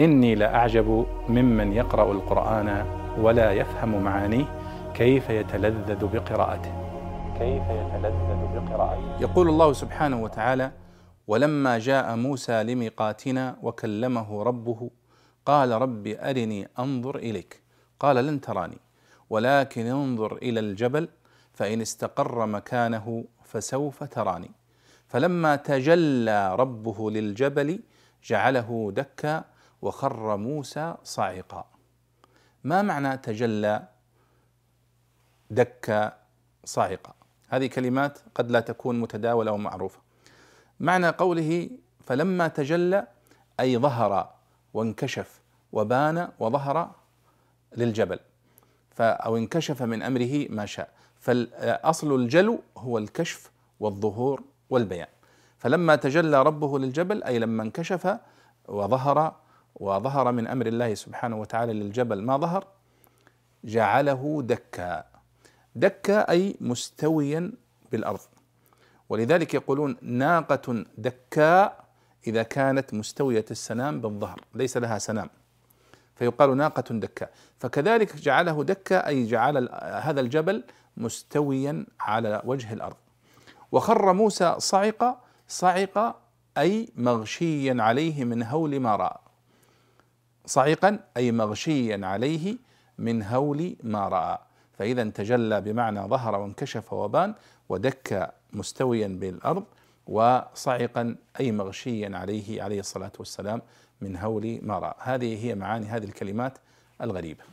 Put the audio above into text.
إني لأعجب ممن يقرأ القرآن ولا يفهم معانيه كيف يتلذذ بقراءته. كيف يتلذذ بقراءته. يقول الله سبحانه وتعالى ولما جاء موسى لميقاتنا وكلمه ربه قال رب أرني أنظر إليك. قال لن تراني ولكن انظر إلى الجبل فإن استقر مكانه فسوف تراني. فلما تجلى ربه للجبل جعله دكا وخر موسى صاعقا. ما معنى تجلى دكا صاعقا؟ هذه كلمات قد لا تكون متداولة ومعروفة. معنى قوله فلما تجلى أي ظهر وانكشف وبان وظهر للجبل. أو انكشف من أمره ما شاء. فاصل الجلو هو الكشف والظهور والبيان. فلما تجلى ربه للجبل أي لما انكشف وظهر وظهر من أمر الله سبحانه وتعالى للجبل. ما ظهر؟ جعله دكا. دكا أي مستويا بالأرض. ولذلك يقولون ناقة دكاء إذا كانت مستوية السنام بالظهر ليس لها سنام. فيقال ناقة دكاء فكذلك جعله دكا أي جعل هذا الجبل مستويا على وجه الأرض. وخر موسى صعق صعق أي مغشيا عليه من هول ما رأى. صعقا أي مغشيا عليه من هول ما رأى. فإذا تجلى بمعنى ظهر وانكشف وبان ودك مستويا بالأرض وصعقا أي مغشيا عليه عليه الصلاة والسلام من هول ما رأى. هذه هي معاني هذه الكلمات الغريبة.